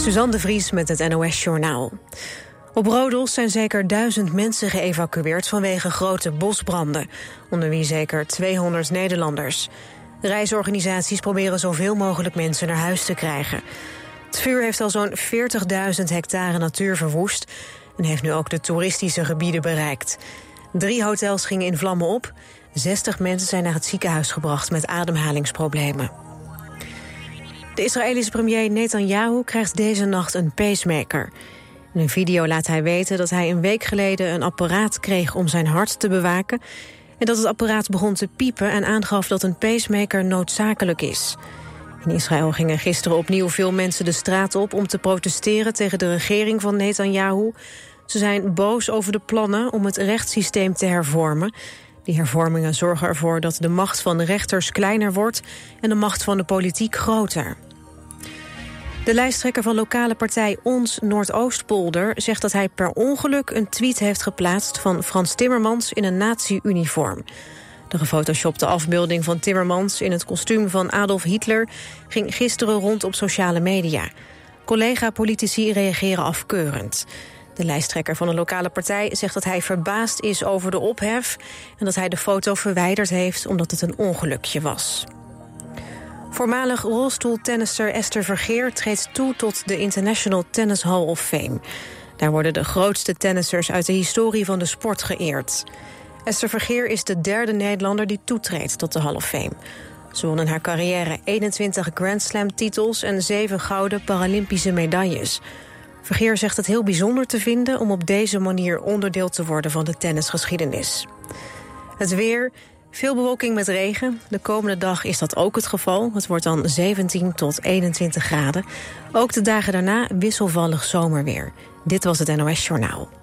Suzanne de Vries met het NOS Journaal. Op Rodos zijn zeker duizend mensen geëvacueerd vanwege grote bosbranden, onder wie zeker 200 Nederlanders. reisorganisaties proberen zoveel mogelijk mensen naar huis te krijgen. Het vuur heeft al zo'n 40.000 hectare natuur verwoest en heeft nu ook de toeristische gebieden bereikt. Drie hotels gingen in vlammen op, 60 mensen zijn naar het ziekenhuis gebracht met ademhalingsproblemen. De Israëlische premier Netanyahu krijgt deze nacht een pacemaker. In een video laat hij weten dat hij een week geleden een apparaat kreeg om zijn hart te bewaken... en dat het apparaat begon te piepen en aangaf dat een pacemaker noodzakelijk is. In Israël gingen gisteren opnieuw veel mensen de straat op om te protesteren tegen de regering van Netanyahu. Ze zijn boos over de plannen om het rechtssysteem te hervormen. Die hervormingen zorgen ervoor dat de macht van de rechters kleiner wordt en de macht van de politiek groter. De lijsttrekker van lokale partij Ons Noordoostpolder zegt dat hij per ongeluk een tweet heeft geplaatst van Frans Timmermans in een nazi-uniform. De gefotoshopte afbeelding van Timmermans in het kostuum van Adolf Hitler ging gisteren rond op sociale media. Collega-politici reageren afkeurend. De lijsttrekker van een lokale partij zegt dat hij verbaasd is over de ophef... en dat hij de foto verwijderd heeft omdat het een ongelukje was. Voormalig rolstoeltennisser Esther Vergeer treedt toe tot de International Tennis Hall of Fame. Daar worden de grootste tennissers uit de historie van de sport geëerd. Esther Vergeer is de derde Nederlander die toetreedt tot de Hall of Fame. Ze won in haar carrière 21 Grand Slam-titels en 7 gouden Paralympische medailles. Vergeer zegt het heel bijzonder te vinden om op deze manier onderdeel te worden van de tennisgeschiedenis. Het weer, veel bewolking met regen. De komende dag is dat ook het geval. Het wordt dan 17 tot 21 graden. Ook de dagen daarna wisselvallig zomerweer. Dit was het NOS Journaal.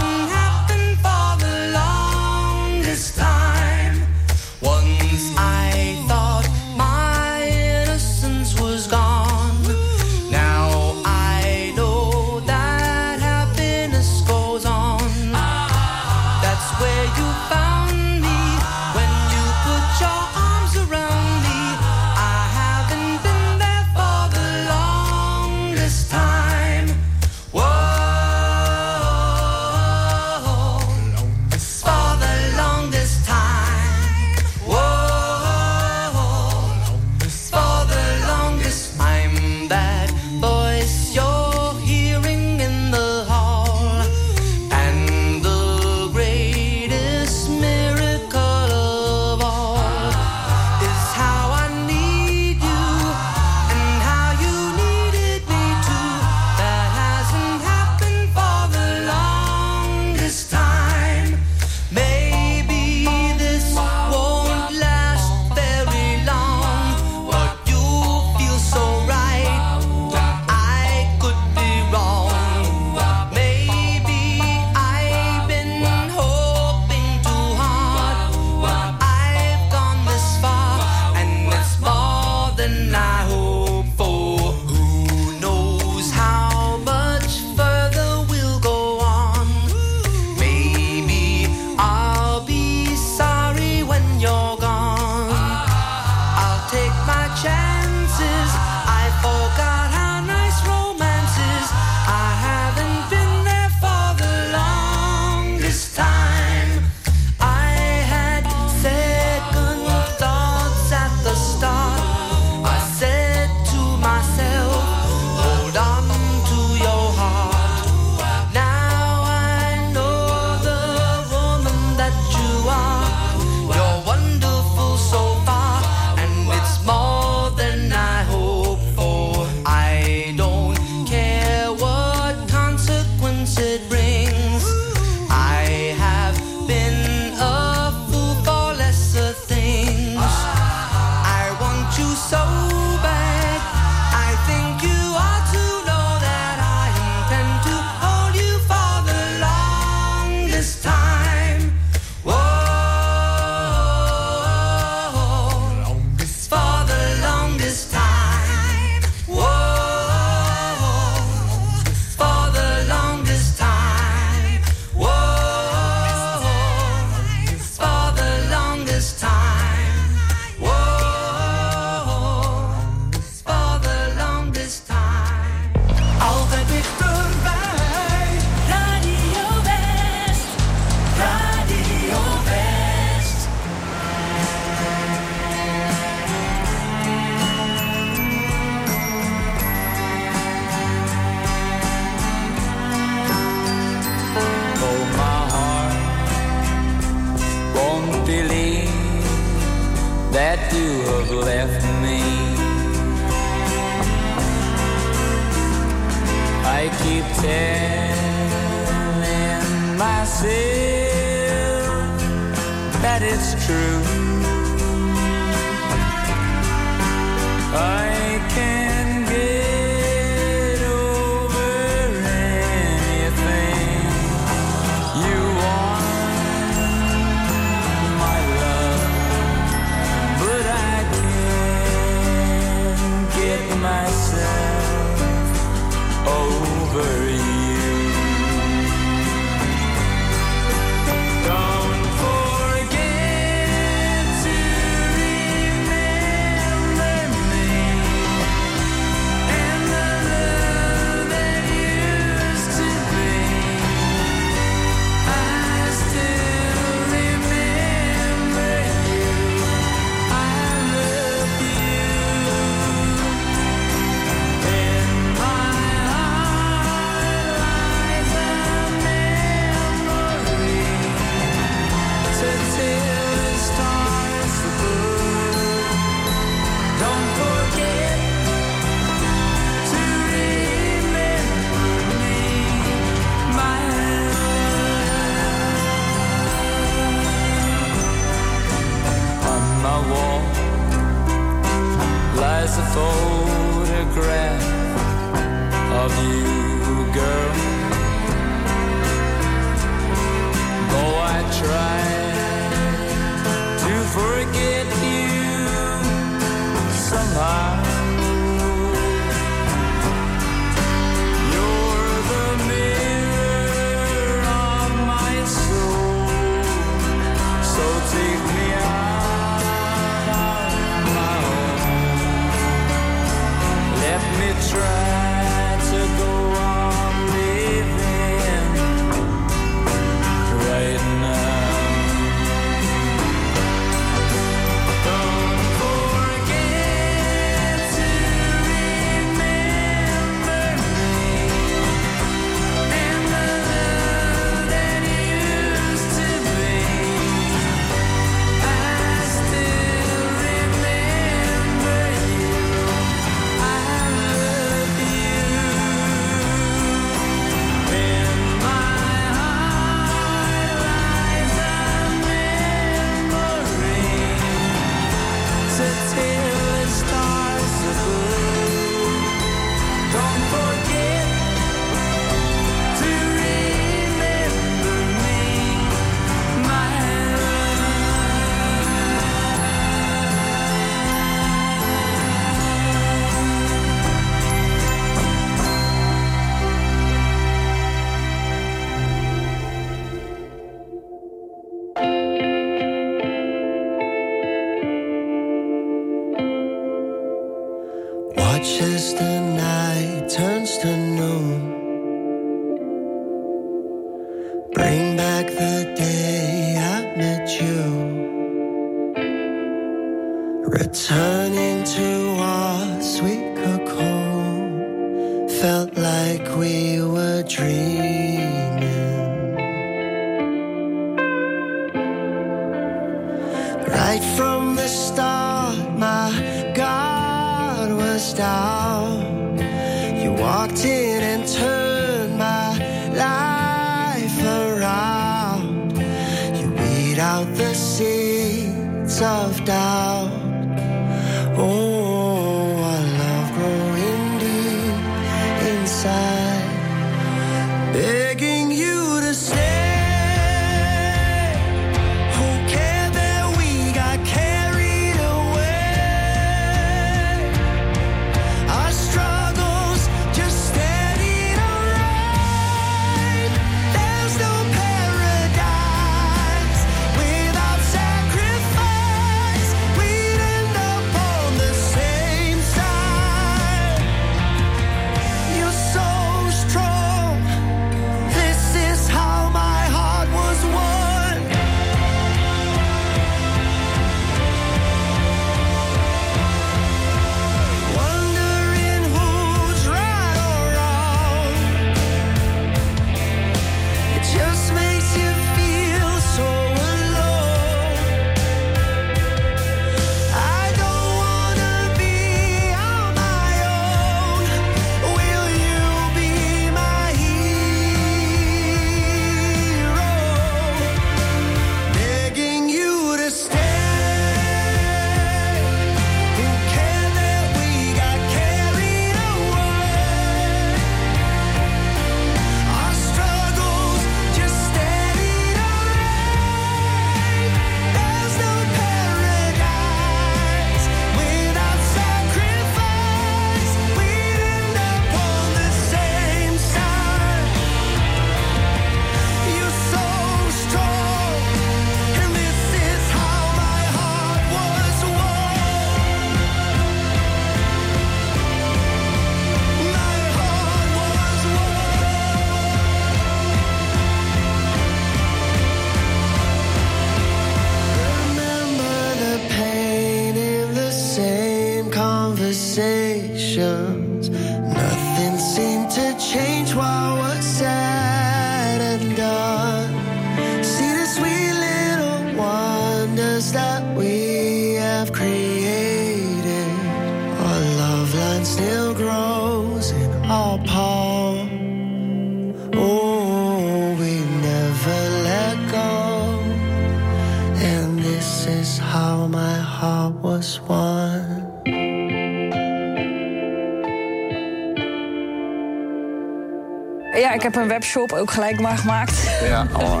ik heb een webshop ook gelijk maar gemaakt. Ja, oh,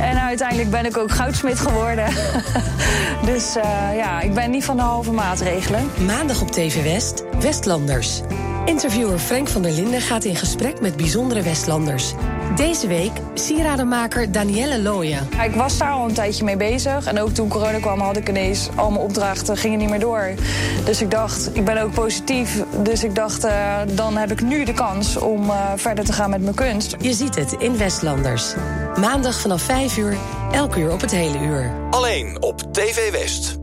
en uiteindelijk ben ik ook goudsmit geworden. dus eh, ja, ik ben niet van de halve maatregelen. Maandag op TV West, Westlanders. Interviewer Frank van der Linden gaat in gesprek met bijzondere Westlanders. Deze week sieradenmaker Danielle Looyen. Ik was daar al een tijdje mee bezig. En ook toen corona kwam had ik ineens al mijn opdrachten gingen niet meer door. Dus ik dacht, ik ben ook positief. Dus ik dacht, eh, dan heb ik nu de kans om eh, verder te gaan met mijn kunst. Je ziet het in Westlanders. Maandag vanaf 5 uur, elk uur op het hele uur. Alleen op TV West.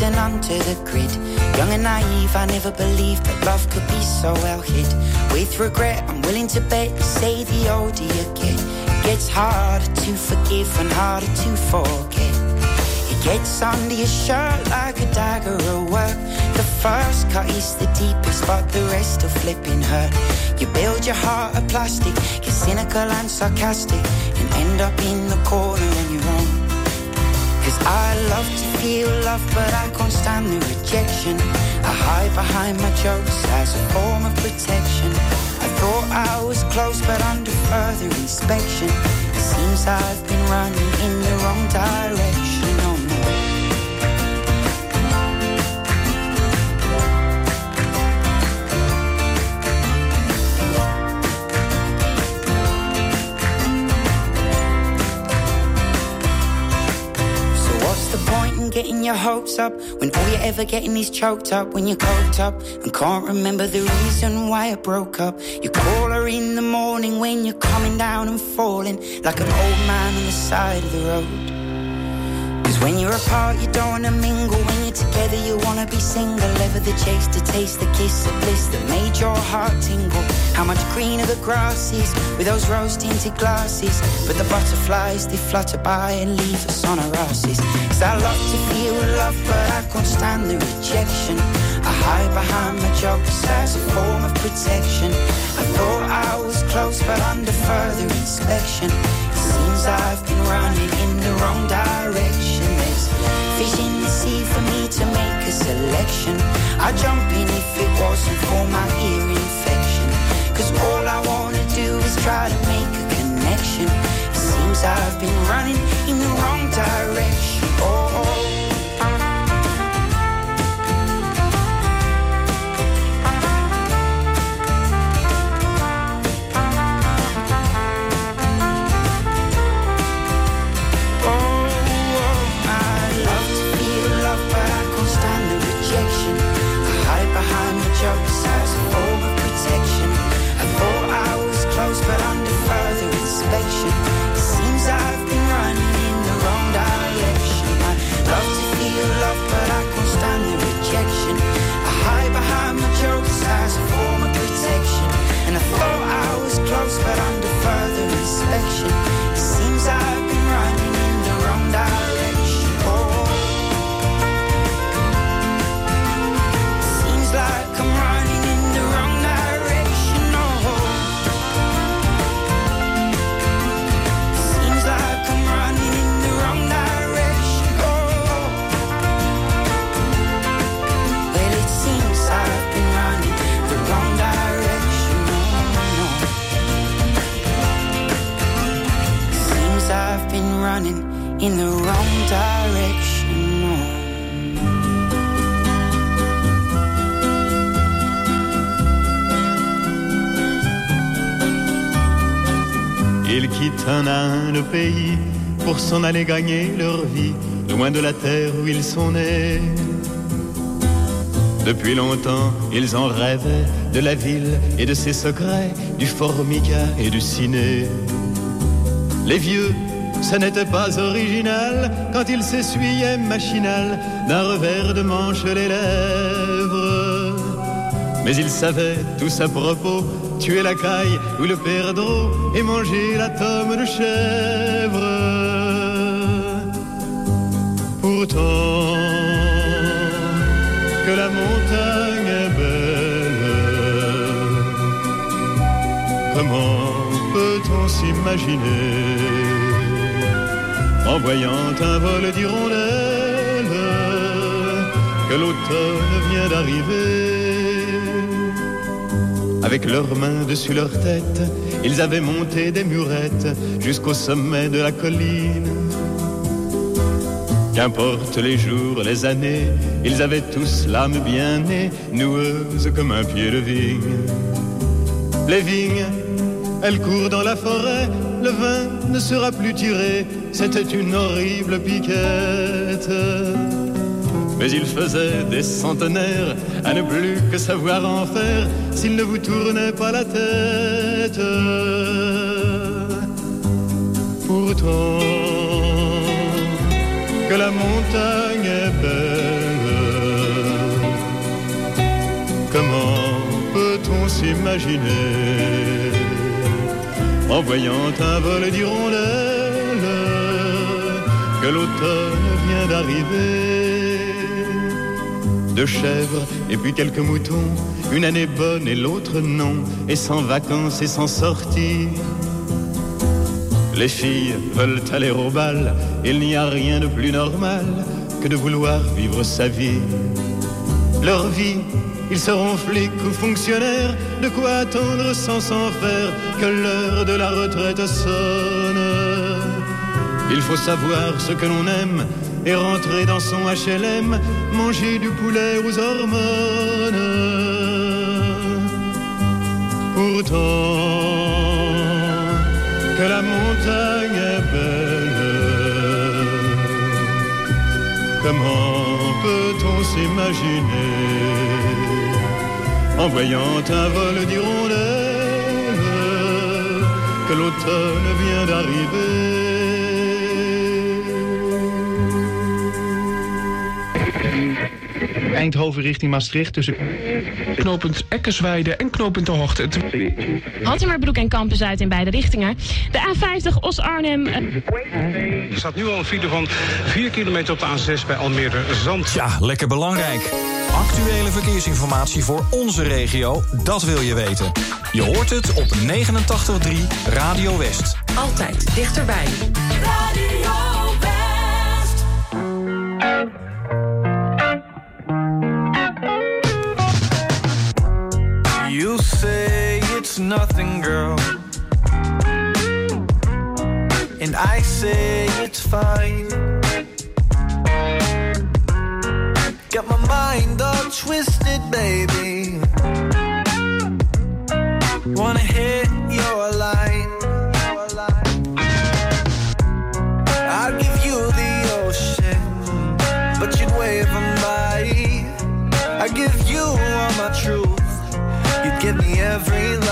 Were hidden the grid. Young and naive, I never believed that love could be so well hid. With regret, I'm willing to bet you say the older you get, it gets harder to forgive and harder to forget. It gets under your shirt like a dagger at work. The first cut is the deepest, but the rest are flipping hurt. You build your heart of plastic, get cynical and sarcastic, and end up in the corner on your own. Cause I love to feel love, but I can't stand the rejection. I hide behind my jokes as a form of protection. I thought I was close, but under further inspection, it seems I've been running in the wrong direction. Getting your hopes up when all you're ever getting is choked up when you're coked up and can't remember the reason why it broke up? You call her in the morning when you're coming down and falling like an old man on the side of the road. When you're apart, you don't wanna mingle. When you're together, you wanna be single. Ever the chase to taste the kiss of bliss that made your heart tingle. How much greener the grass is with those rose tinted glasses. But the butterflies, they flutter by and leave us on our asses. Cause I love to feel love, but I can't stand the rejection. I hide behind my jokes as a form of protection. I thought I was close, but under further inspection, it seems I've been running in the wrong direction. Fish in the sea for me to make a selection. I'd jump in if it wasn't for my ear infection. Cause all I wanna do is try to make a connection. It seems I've been running in the wrong direction. Oh, in the wrong direction. Ils quittent un à un le pays pour s'en aller gagner leur vie, loin de la terre où ils sont nés. Depuis longtemps, ils en rêvaient de la ville et de ses secrets, du formica et du ciné. Les vieux, ça n'était pas original quand ils s'essuyaient machinal d'un revers de manche les lèvres. Mais ils savaient tous à propos tuer la caille ou le perdreau et manger la tome de chèvre. Pourtant, que la montagne est belle, comment peut-on s'imaginer en voyant un vol d'hirondelles que l'automne vient d'arriver avec leurs mains dessus leur tête, ils avaient monté des murettes jusqu'au sommet de la colline. Qu'importe les jours, les années, ils avaient tous l'âme bien née, noueuse comme un pied de vigne. Les vignes, elles courent dans la forêt, le vin ne sera plus tiré, c'était une horrible piquette. Mais il faisait des centenaires à ne plus que savoir en faire s'il ne vous tournait pas la tête. Pourtant, que la montagne est belle, comment peut-on s'imaginer? En voyant un vol d'hirondelles que l'automne vient d'arriver deux chèvres et puis quelques moutons, une année bonne et l'autre non, et sans vacances et sans sortie. Les filles veulent aller au bal, il n'y a rien de plus normal que de vouloir vivre sa vie. Leur vie, ils seront flics ou fonctionnaires, de quoi attendre sans s'en faire que l'heure de la retraite sonne. Il faut savoir ce que l'on aime et rentrer dans son HLM, manger du poulet aux hormones. Pourtant, que la montagne est belle, comment peut-on s'imaginer en voyant un vol d'hirondelles que l'automne vient d'arriver? Eindhoven richting Maastricht tussen knooppunt Eckersweide en knooppunt De Hoogte. Hattemerbroek en Kampen Zuid in beide richtingen. De A50 Os-Arnhem. Er staat nu al een file van 4 kilometer op de A6 bij Almere Zand. Ja, lekker belangrijk. Actuele verkeersinformatie voor onze regio, dat wil je weten. Je hoort het op 89.3 Radio West. Altijd dichterbij. You nothing, girl. And I say it's fine. Got my mind all twisted, baby. Wanna hit your line. I'd give you the ocean, but you'd wave them by. I give you all my truth. You'd give me every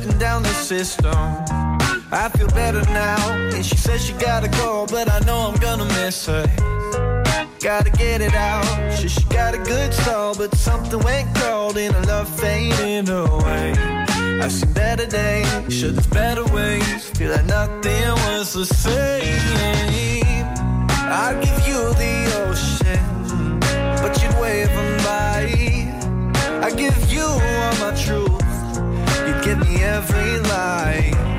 shutting down the system. I feel better now. And she says she gotta go, but I know I'm gonna miss her. Gotta get it out. She, she got a good soul, but something went cold and her love faded away. I've seen better days, should there's better ways. Feel like nothing was the same. I'd give you the ocean, but you'd wave them by. I give you all my truth give me every lie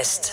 West.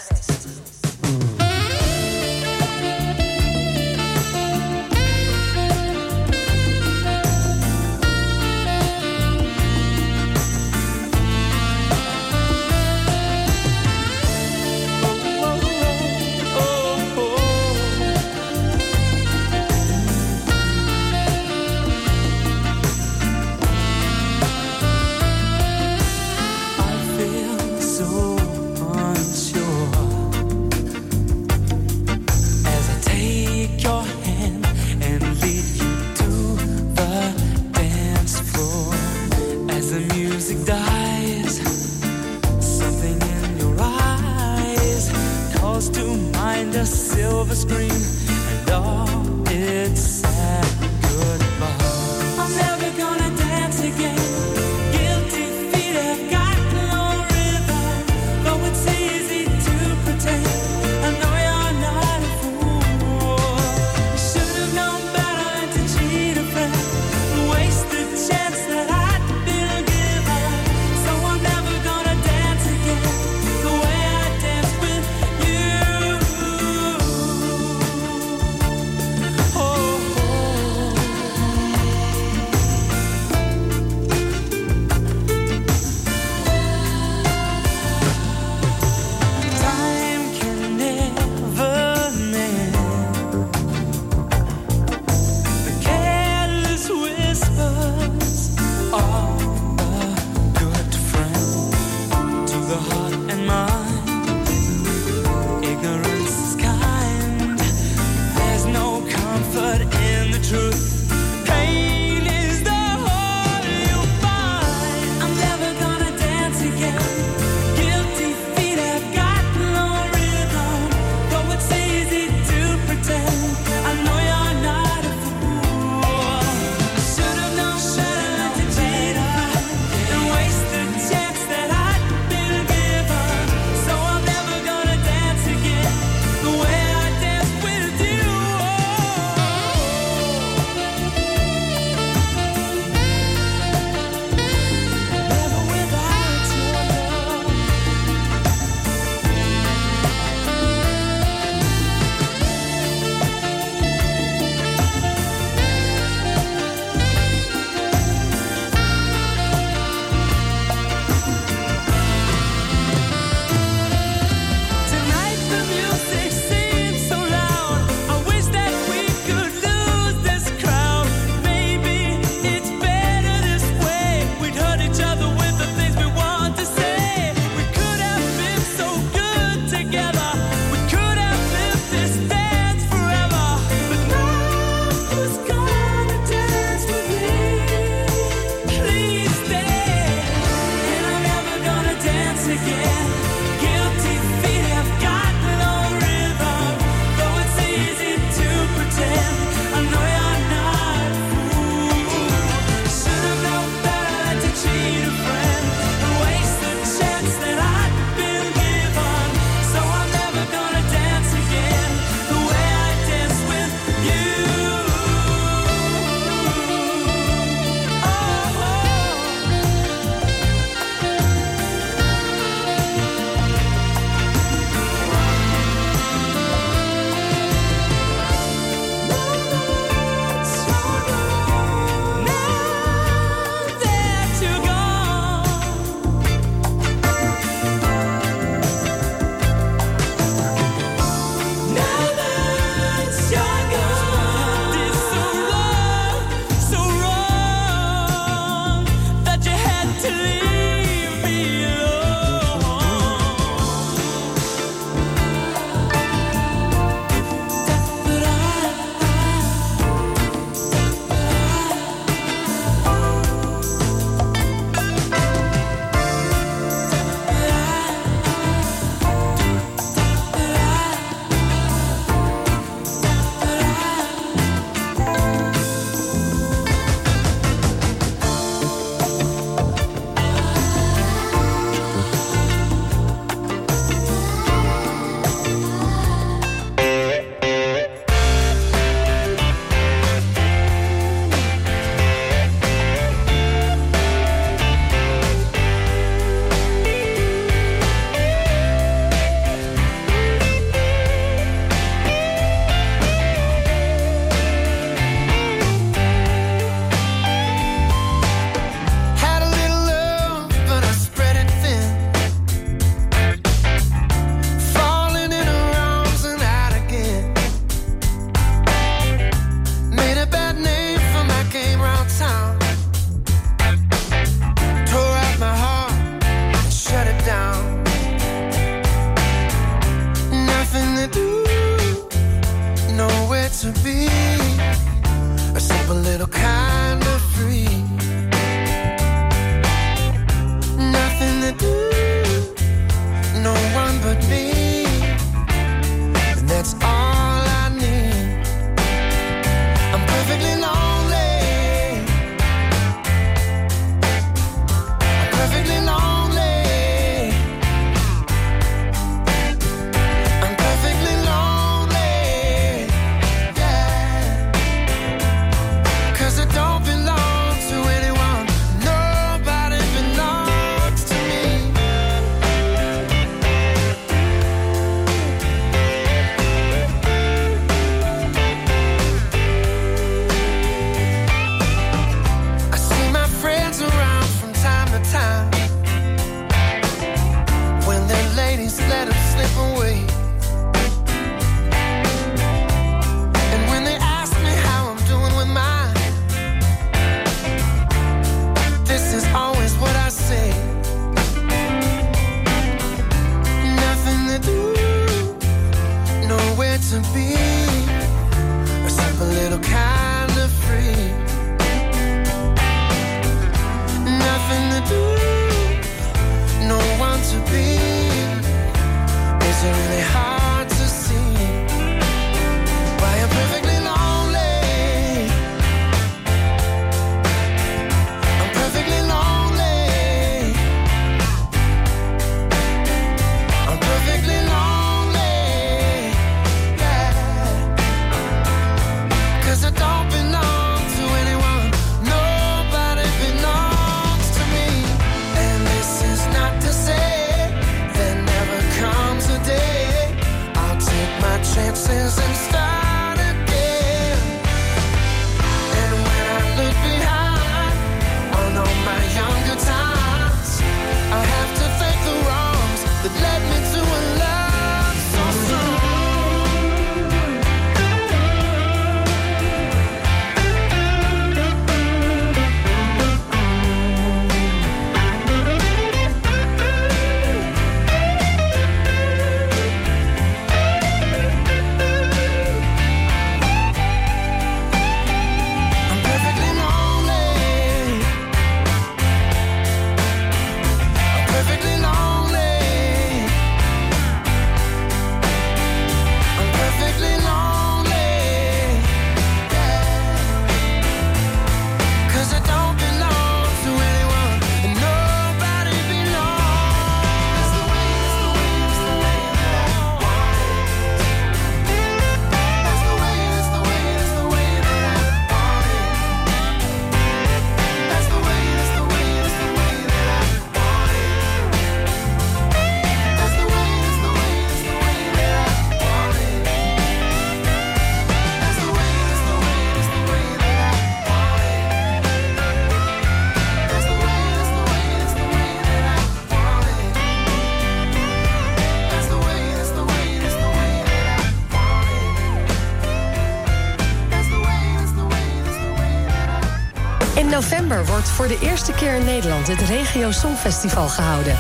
Regio Songfestival gehouden.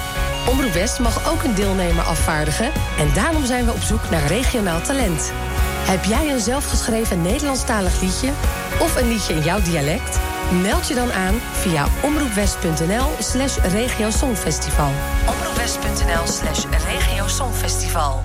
Omroep West mag ook een deelnemer afvaardigen en daarom zijn we op zoek naar regionaal talent. Heb jij een zelfgeschreven Nederlandstalig liedje of een liedje in jouw dialect? Meld je dan aan via omroepwest.nl slash regiosongfestival. Omroepwest.nl slash regiosongfestival.